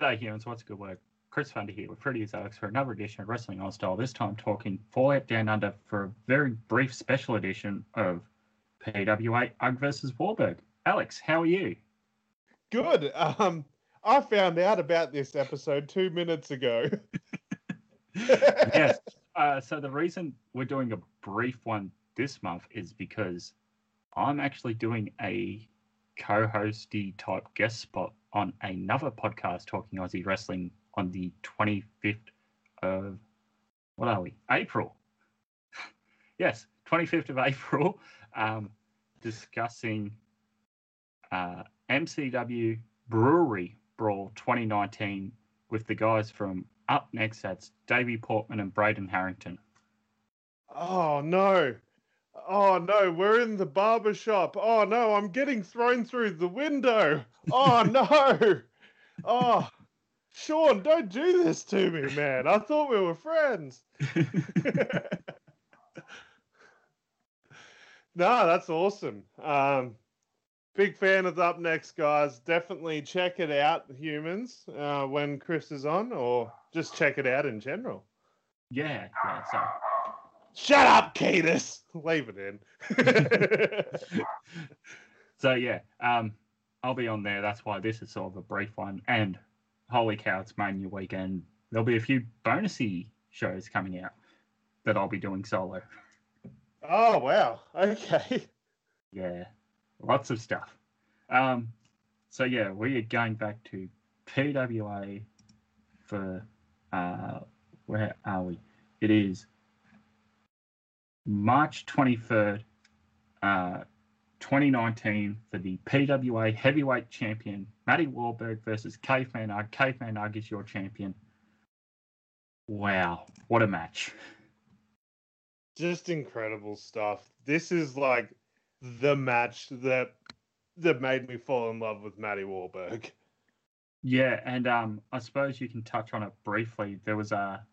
G'day humans, what's good work? Chris Funder here with Freddy's Alex for another edition of Wrestling Aus Style, this time talking Fallout Down Under for a very brief special edition of PWA UGG versus Wahlberg. Alex, how are you? Good. Um, I found out about this episode two minutes ago. yes. Uh, so the reason we're doing a brief one this month is because I'm actually doing a co-hosty type guest spot on another podcast talking Aussie wrestling on the 25th of what are we? April. yes, 25th of April. Um, discussing uh, MCW Brewery Brawl 2019 with the guys from up next. That's Davey Portman and Braden Harrington. Oh no. Oh no, we're in the barber shop. Oh no, I'm getting thrown through the window. Oh no. Oh, Sean, don't do this to me, man. I thought we were friends. no, that's awesome. Um, big fan of the Up Next guys. Definitely check it out, humans, uh, when Chris is on, or just check it out in general. Yeah, yeah. So Shut up, Cadus. Leave it in. so yeah, um, I'll be on there. That's why this is sort of a brief one. And holy cow, it's Mania weekend. There'll be a few bonusy shows coming out that I'll be doing solo. Oh wow. Okay. Yeah, lots of stuff. Um, so yeah, we are going back to PWA for uh, where are we? It is March 23rd, uh, 2019 for the PWA Heavyweight Champion, Matty Wahlberg versus Caveman Ugg. Caveman Ugg is your champion. Wow, what a match. Just incredible stuff. This is like the match that that made me fall in love with Matty Wahlberg. Yeah, and um, I suppose you can touch on it briefly. There was a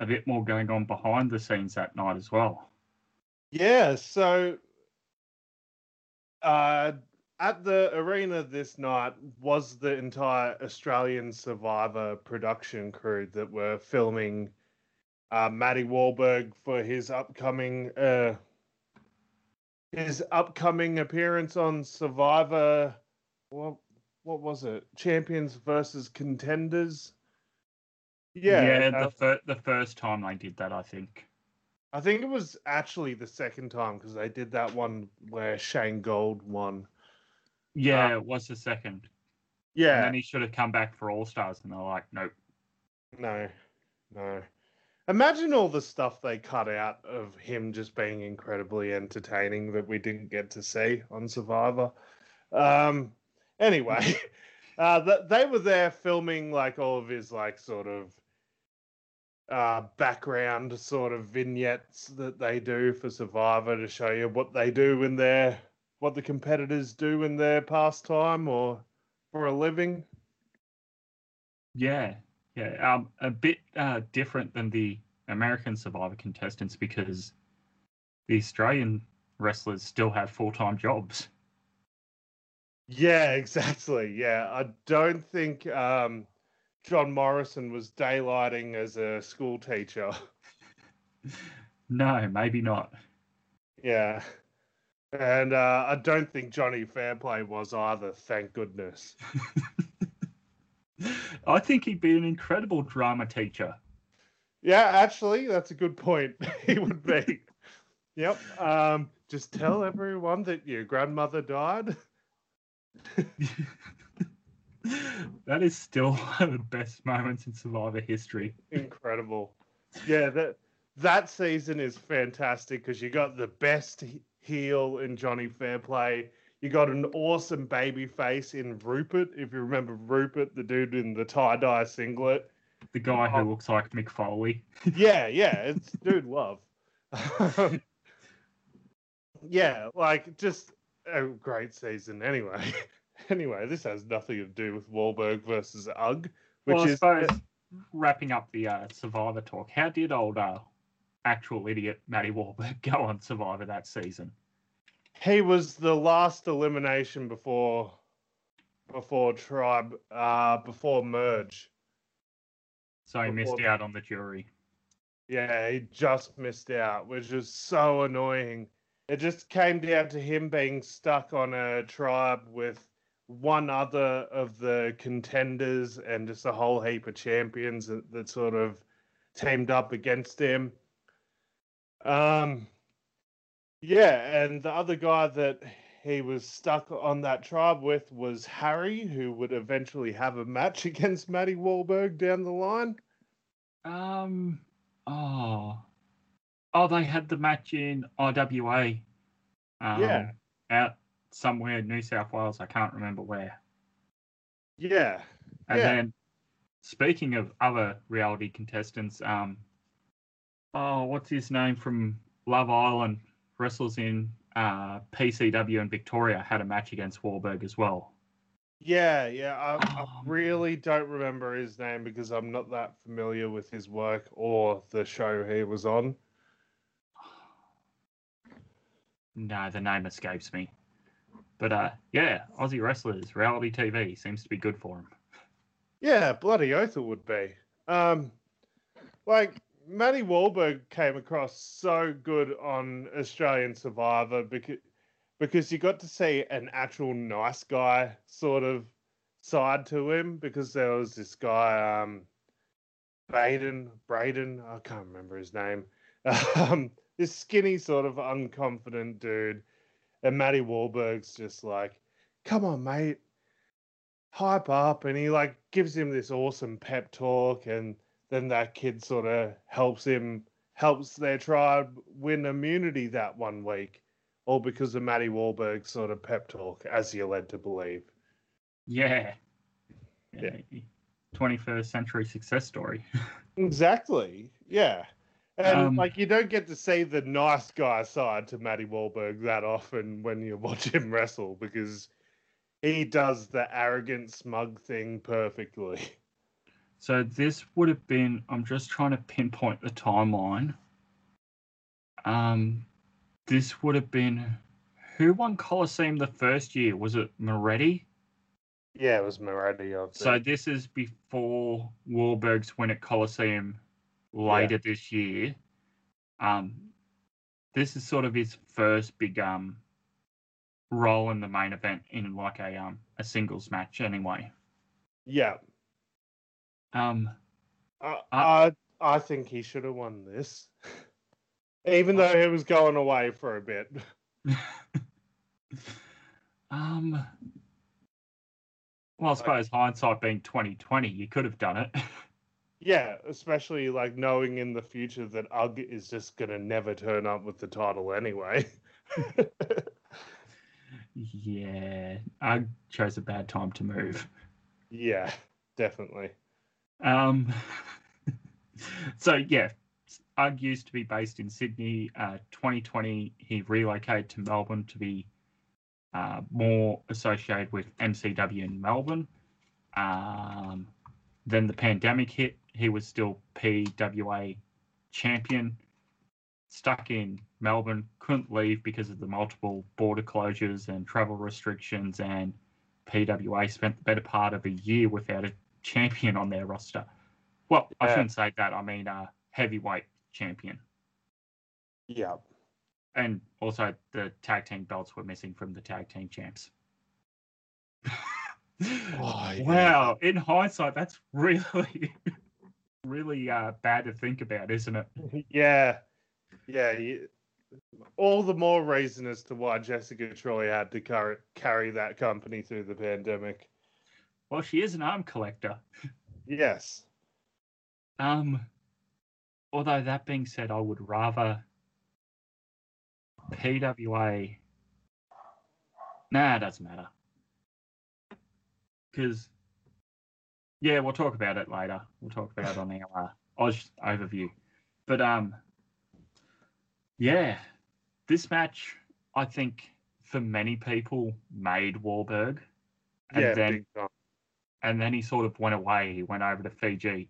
a bit more going on behind the scenes that night as well. Yeah, so uh, at the arena this night was the entire Australian Survivor production crew that were filming uh, Matty Wahlberg for his upcoming uh, his upcoming appearance on Survivor. What what was it? Champions versus Contenders. Yeah, yeah. The uh, fir- the first time I did that, I think. I think it was actually the second time because they did that one where Shane Gould won. Yeah, um, it was the second. Yeah. And then he should have come back for All Stars, and they're like, nope. No, no. Imagine all the stuff they cut out of him just being incredibly entertaining that we didn't get to see on Survivor. Um, anyway, uh, th- they were there filming like all of his like sort of uh, background sort of vignettes that they do for Survivor to show you what they do in their what the competitors do in their pastime or for a living. Yeah, yeah, um, a bit uh, different than the American Survivor contestants because the Australian wrestlers still have full time jobs. Yeah, exactly. Yeah, I don't think um, John Morrison was daylighting as a school teacher. no, maybe not. Yeah. And uh, I don't think Johnny Fairplay was either, thank goodness. I think he'd be an incredible drama teacher. Yeah, actually, that's a good point. he would be. yep. Um, just tell everyone that your grandmother died that is still one of the best moments in Survivor history. Incredible. Yeah, that that season is fantastic because you got the best heel in Johnny Fairplay. You got an awesome baby face in Rupert, if you remember Rupert, the dude in the tie dye singlet. The guy who oh. looks like Mick Foley. yeah, yeah, it's dude love. Um, yeah, like just a great season anyway. Anyway, this has nothing to do with Wahlberg versus Ugg, which well, is suppose, wrapping up the uh, Survivor talk. How did old uh, actual idiot Matty Wahlberg go on Survivor that season? He was the last elimination before before Tribe, uh, before Merge. So he missed Before- out on the jury. Yeah, he just missed out, which was so annoying. It just came down to him being stuck on a tribe with one other of the contenders and just a whole heap of champions that, that sort of teamed up against him. Um, yeah, and the other guy that he was stuck on that tribe with was Harry, who would eventually have a match against Matty Wahlberg down the line. Um. Oh. Oh, they had the match in IWA. Um, Yeah. Out somewhere in New South Wales. I can't remember where. Yeah. And Yeah. then, speaking of other reality contestants, um, oh, what's his name from Love Island? Wrestles in uh, PCW in Victoria had a match against Wahlberg as well. Yeah, yeah. I, I Um, really don't remember his name because I'm not that familiar with his work or the show he was on. No, the name escapes me. But uh, yeah, Aussie wrestlers, reality TV seems to be good for them. Yeah, bloody oath it would be. Um, like Matty Wahlberg came across so good on Australian Survivor because because you got to see an actual nice guy sort of side to him because there was this guy um Baden Braden I can't remember his name um this skinny sort of unconfident dude and Matty Wahlberg's just like come on mate hype up and he like gives him this awesome pep talk and then that kid sort of helps him helps their tribe win immunity that one week all because of Matty Wahlberg's sort of pep talk as you're led to believe Yeah. Yeah. 21st century success story. exactly yeah and Um, like you don't get to see the nice guy side to Matty Wahlberg that often when you watch him wrestle because he does the arrogant smug thing perfectly So this would have been. I'm just trying to pinpoint the timeline. Um, this would have been. Who won Coliseum the first year? Was it Moretti? yeah it was Moretti So this is before Wahlberg's win at Coliseum later this year. Um, this is sort of his first big um role in the main event in like a um a singles match anyway. yeah Um, I, Uh, I I think he should have won this, even though he was going away for a bit. um. Well, I suppose hindsight being twenty twenty, you could have done it. Yeah, especially like knowing in the future that Ugg is just gonna never turn up with the title anyway. yeah, I chose a bad time to move. yeah, definitely. Um, so yeah, Ugg used to be based in Sydney. Uh, 2020, he relocated to Melbourne to be uh, more associated with MCW in Melbourne. Um, then the pandemic hit. He was still PWA champion, stuck in Melbourne, couldn't leave because of the multiple border closures and travel restrictions. And PWA spent the better part of a year without a champion on their roster. Well, I Yeah. shouldn't say that. I mean, uh, heavyweight champion. Yeah. And also, the tag team belts were missing from the tag team champs. Oh, yeah. Wow. In hindsight, that's really, really uh, bad to think about, isn't it? Yeah. Yeah. You, all the more reason as to why Jessica Troy had to carry, carry that company through the pandemic. Well, she is an arm collector. Yes. Um, although that being said, I would rather PWA. Nah, it doesn't matter. Because, yeah, we'll talk about it later. We'll talk about it on our uh, Oz overview. But um, yeah, this match I think for many people made Wahlberg, and yeah. then and then he sort of went away. He went over to Fiji.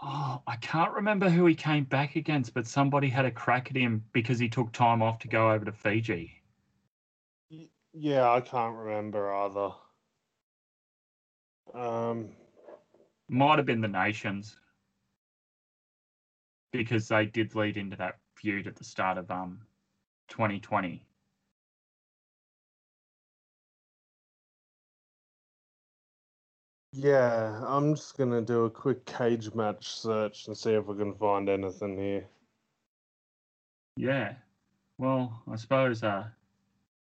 Oh, I can't remember who he came back against, but somebody had a crack at him because he took time off to go over to Fiji. Yeah, I can't remember either. Um, Might have been the nations because they did lead into that feud at the start of um 2020. yeah, I'm just gonna do a quick cage match search and see if we can find anything here. Yeah. Well, I suppose uh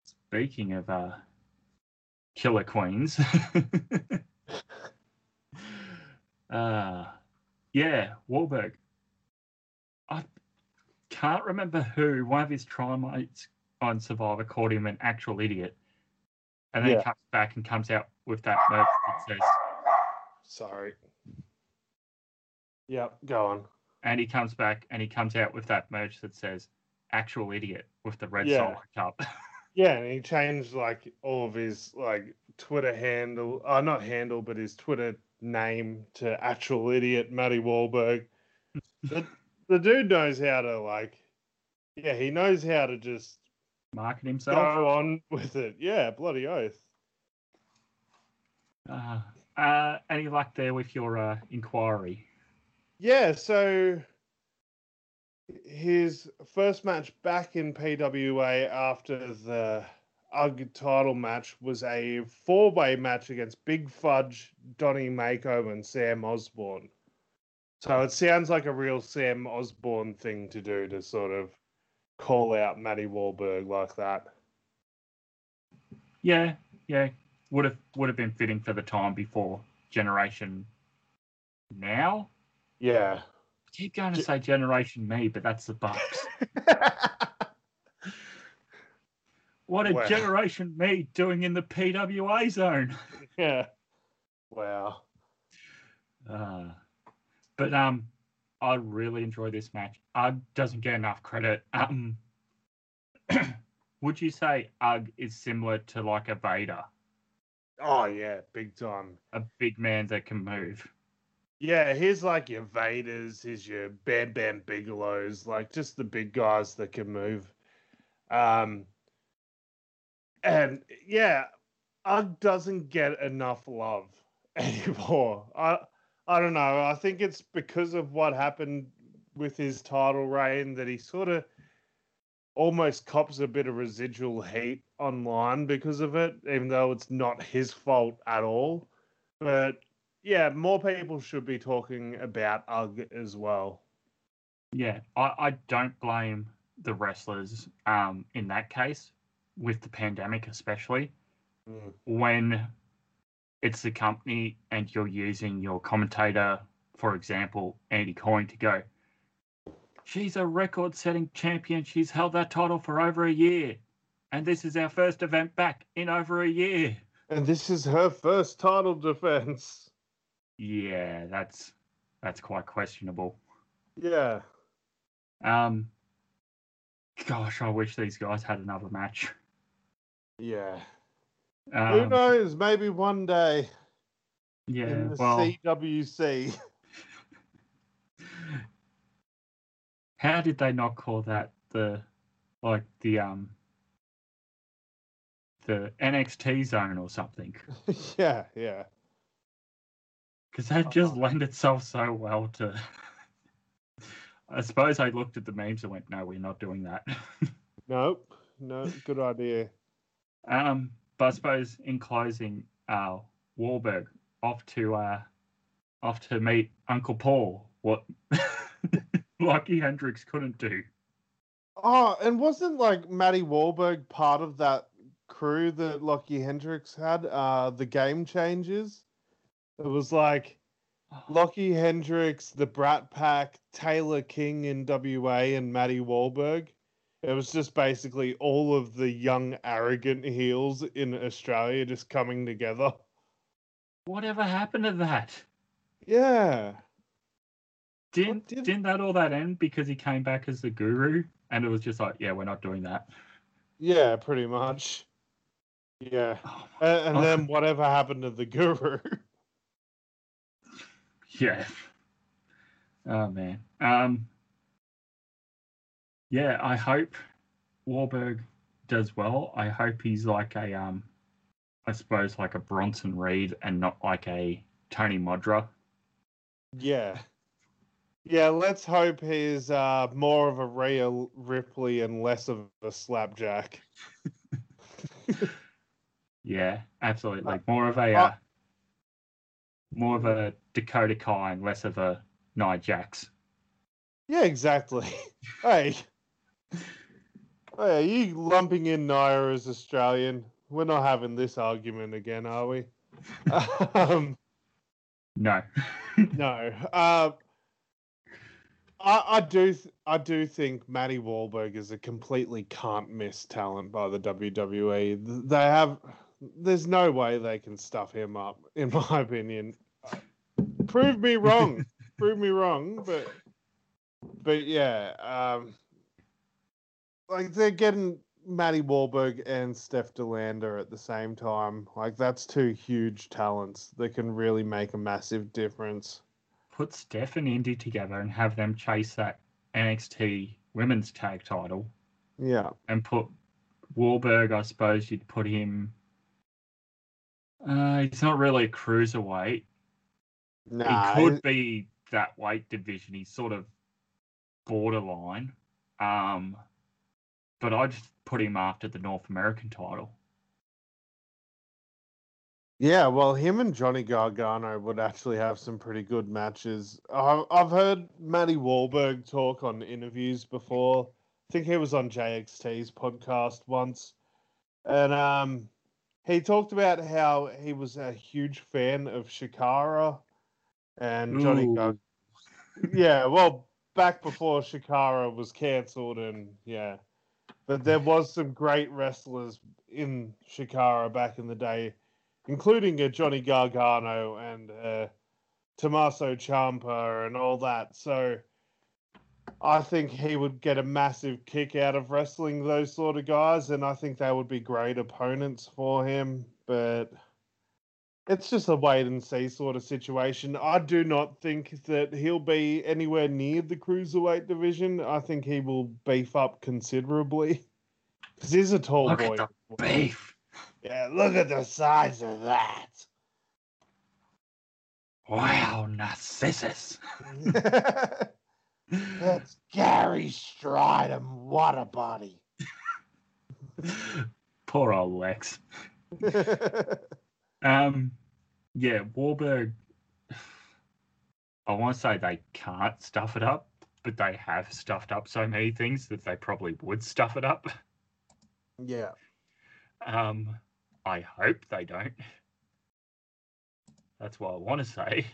speaking of uh killer queens. uh yeah, Wahlberg. I can't remember who, one of his trial mates on Survivor called him an actual idiot. And then Yeah. he comes back and comes out with that merch that says Sorry. Yep, go on. and he comes back and he comes out with that merch that says actual idiot with the red Yeah. Cup. Yeah, and he changed like all of his like Twitter handle, uh, not handle, but his Twitter name to actual idiot Matty Wahlberg. the, the dude knows how to like, yeah, he knows how to just Market himself. go on with it. Yeah, bloody oath. Uh, uh, any luck there with your uh, inquiry? Yeah, so his first match back in PWA after the Ugg title match was a four way match against Big Fudge, Donnie Mako, and Sam Osborne. So it sounds like a real Sam Osborne thing to do to sort of call out Matty Wahlberg like that. Yeah, yeah, would have would have been fitting for the time before Generation Now. Yeah. I keep going to say Generation Me, but that's the Bucks. what a Wow. Generation Me doing in the PWA zone. yeah. Wow. Uh, but um, I really enjoy this match. Ugg doesn't get enough credit. Um, would you say Ugg is similar to like a Vader, Oh, yeah, big time. a big man that can move? Yeah, here's like your Vaders, here's your Bam Bam Bigelows, like just the big guys that can move. Um, and yeah, Ugg doesn't get enough love anymore. I I don't know. I think it's because of what happened with his title reign that he sort of almost cops a bit of residual heat online because of it, even though it's not his fault at all. But yeah, more people should be talking about Ugg as well. Yeah, I, I don't blame the wrestlers um, in that case, with the pandemic especially, Mm. when it's the company and you're using your commentator, for example, Andy Coyne, to go, she's a record setting champion. She's held that title for over a year. And this is our first event back in over a year. And this is her first title defense. Yeah, that's that's quite questionable. Yeah. Um gosh, I wish these guys had another match. Yeah. Who Um, knows? Maybe one day yeah, in the well, CWC. how did they not call that the like the um the NXT zone or something? yeah, yeah. Because that just lent itself so well to. I suppose I looked at the memes and went, "No, we're not doing that." Nope. No, good idea. Um, but I suppose in closing, uh, Wahlberg off to uh, off to meet Uncle Paul. What Lucky Hendricks couldn't do. Oh, and wasn't like Matty Wahlberg part of that crew that Lucky Hendricks had? Uh the game changers? It was like Lockie Hendricks, the Brat Pack, Taylor King in WA, and Matty Wahlberg. It was just basically all of the young, arrogant heels in Australia just coming together. Whatever happened to that? Yeah. Didn't did- didn't that all that end because he came back as the guru and it was just like, yeah, we're not doing that. Yeah, pretty much. Yeah. Oh, And, and then whatever happened to the guru? yeah. Oh man. Um. Yeah, I hope Wahlberg does well. I hope he's like a um I suppose, like a Bronson Reed and not like a Tony Modra. Yeah. Yeah, let's hope he's uh, more of a Rhea Ripley and less of a slapjack. Yeah, absolutely. Like more of a uh, more of a Dakota Kai and less of a Nia Jax. Yeah, exactly. hey. Hey, are you lumping in Nia as Australian? We're not having this argument again, are we? um, No. no. Uh, I, I do th- I do think Matty Wahlberg is a completely can't miss talent by the WWE. They have there's no way they can stuff him up, in my opinion. Prove me wrong. Prove me wrong, but but yeah, um, like they're getting Matty Wahlberg and Steph De Lander at the same time. Like that's two huge talents that can really make a massive difference. Put Steph and Indi together and have them chase that NXT women's tag title Yeah. and put Wahlberg, I suppose you'd put him uh, he's not really a cruiserweight. Nah, he could be that weight division. He's sort of borderline. Um, but I just put him after the North American title. Yeah, well, him and Johnny Gargano would actually have some pretty good matches. I've, I've heard Matty Wahlberg talk on interviews before. I think he was on JXT's podcast once, and um, he talked about how he was a huge fan of Chikara and Johnny Ooh. Gar- Yeah, well, back before Chikara was cancelled, and yeah, but there was some great wrestlers in Chikara back in the day including a Johnny Gargano and uh, Tommaso Ciampa and all that. So I think he would get a massive kick out of wrestling those sort of guys, and I think they would be great opponents for him. But it's just a wait and see sort of situation. I do not think that he'll be anywhere near the cruiserweight division. I think he will beef up considerably because he's a tall Look boy. at the beef. Yeah, look at the size of that. Wow, Narcissus. That's Gary Stridham. What a body. Poor old Lex. Um, yeah, Wahlberg. I want to say they can't stuff it up, but they have stuffed up so many things that they probably would stuff it up. yeah. Um, I hope they don't. That's what I want to say.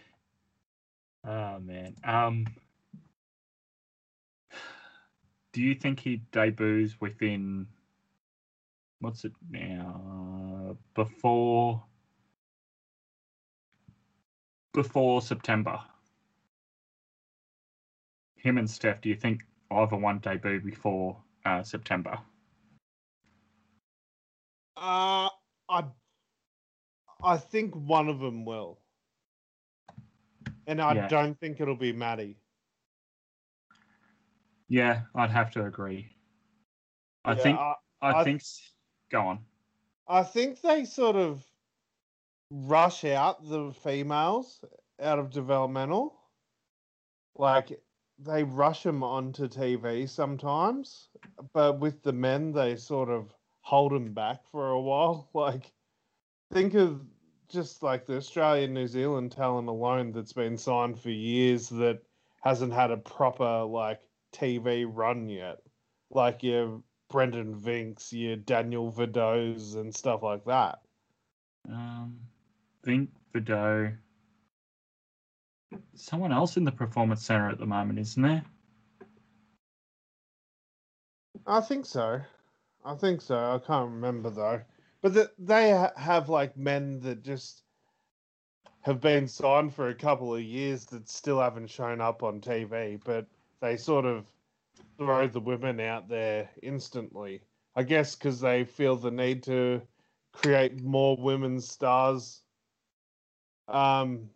Oh man. Um, do you think he debuts within what's it now? Before before September. Him and Steph, do you think either one debut before uh, September? Uh, I, I think one of them will. And I Yeah. don't think it'll be Maddie. Yeah, I'd have to agree. I Yeah, think I, I, I- think s- go on. I think they sort of rush out the females out of developmental. Like they rush them onto TV sometimes, but with the men, they sort of hold them back for a while. Like, think of just like the Australian New Zealand talent alone that's been signed for years that hasn't had a proper like TV run yet. Like your Brendan Vinks, your Daniel Vidos, and stuff like that. Um, think Vido. Someone else in the performance center at the moment, isn't there? I think so. I think so. I can't remember though. But the, they ha- have like men that just have been signed for a couple of years that still haven't shown up on TV, but they sort of throw the women out there instantly. I guess because they feel the need to create more women's stars um,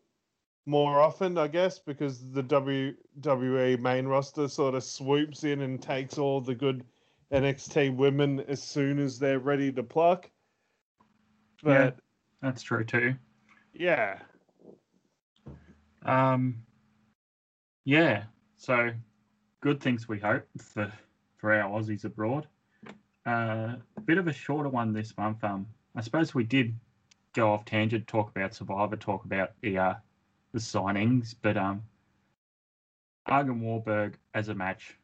more often, I guess, because the WWE main roster sort of swoops in and takes all the good NXT women as soon as they're ready to pluck. But That's true too. Yeah. Um, yeah. So good things we hope for for our Aussies abroad. Uh, a bit of a shorter one this month. Um, I suppose we did go off tangent, talk about Survivor, talk about the uh, the signings, but um, Ugg and Wahlberg as a match,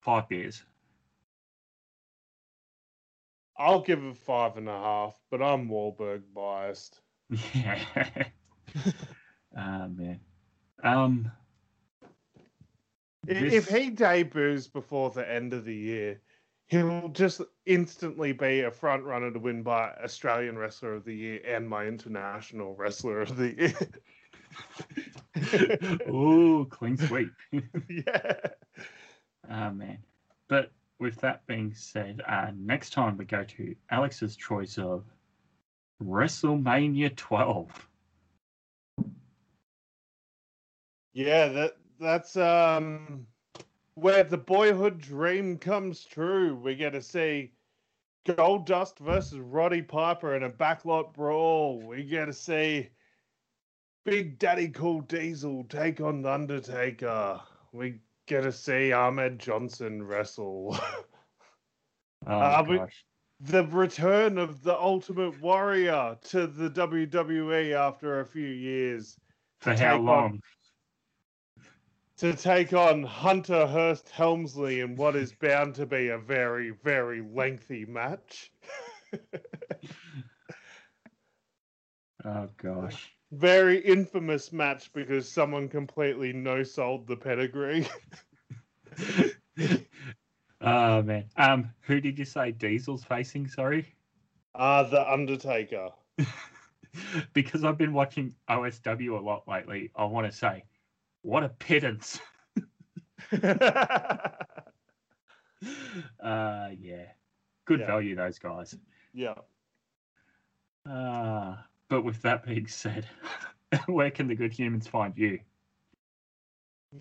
five beers. I'll give it five and a half, but I'm Wahlberg biased. Yeah. Ah man. Um. I- this- If he debuts before the end of the year, he'll just instantly be a front runner to win by Australian Wrestler of the Year and my International Wrestler of the Year. Ooh, clean sweep. yeah. Ah man. But with that being said, uh, next time we go to Alex's choice of WrestleMania 12. Yeah, that that's um where the boyhood dream comes true. We get to see Goldust versus Roddy Piper in a backlot brawl. We get to see Big Daddy Cool Diesel take on The Undertaker. We get to see Ahmed Johnson wrestle. Oh Uh, we- the return of the Ultimate Warrior to the WWE after a few years. For how take on- long? To take on Hunter Hearst Helmsley in what is bound to be a very, very lengthy match. Oh gosh. very infamous match because someone completely no sold the pedigree. oh man. Um, who did you say Diesel's facing? Sorry. Ah, the Undertaker. because I've been watching OSW a lot lately. I want to say, what a pittance. Uh, yeah. Good Yeah. value, those guys. yeah. Uh, but with that being said, where can the good humans find you?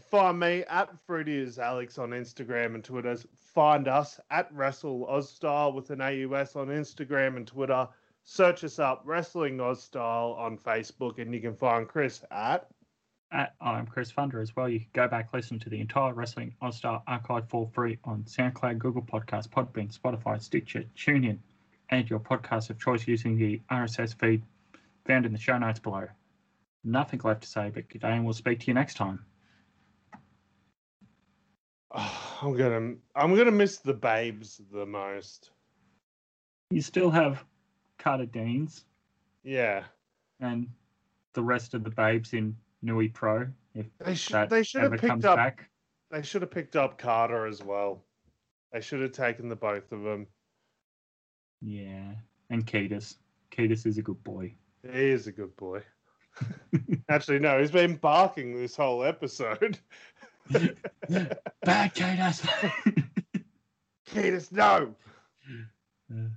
Find me at Fruity is Alex on Instagram and Twitter. Find us at Wrestle Ozstyle with an AUS on Instagram and Twitter. Search us up, Wrestling Ozstyle on Facebook, and you can find Chris at At I'm Chris Funder as well. You can go back listen to the entire Wrestling Aus Style archive for free on SoundCloud, Google Podcasts, Podbean, Spotify, Stitcher, TuneIn, and your podcast of choice using the RSS feed found in the show notes below. Nothing left to say but good day, and we'll speak to you next time. I'm gonna I'm gonna miss the babes the most. You still have Carter Deans Yeah. and the rest of the babes in Nui Pro if They should they should have picked up back. they should have picked up Carter as well. They should have taken the both of them. Yeah, and Ketis. Ketis is a good boy. He is a good boy. Actually, no, he's been barking this whole episode. Bad Ketis. Ketis, no. Uh,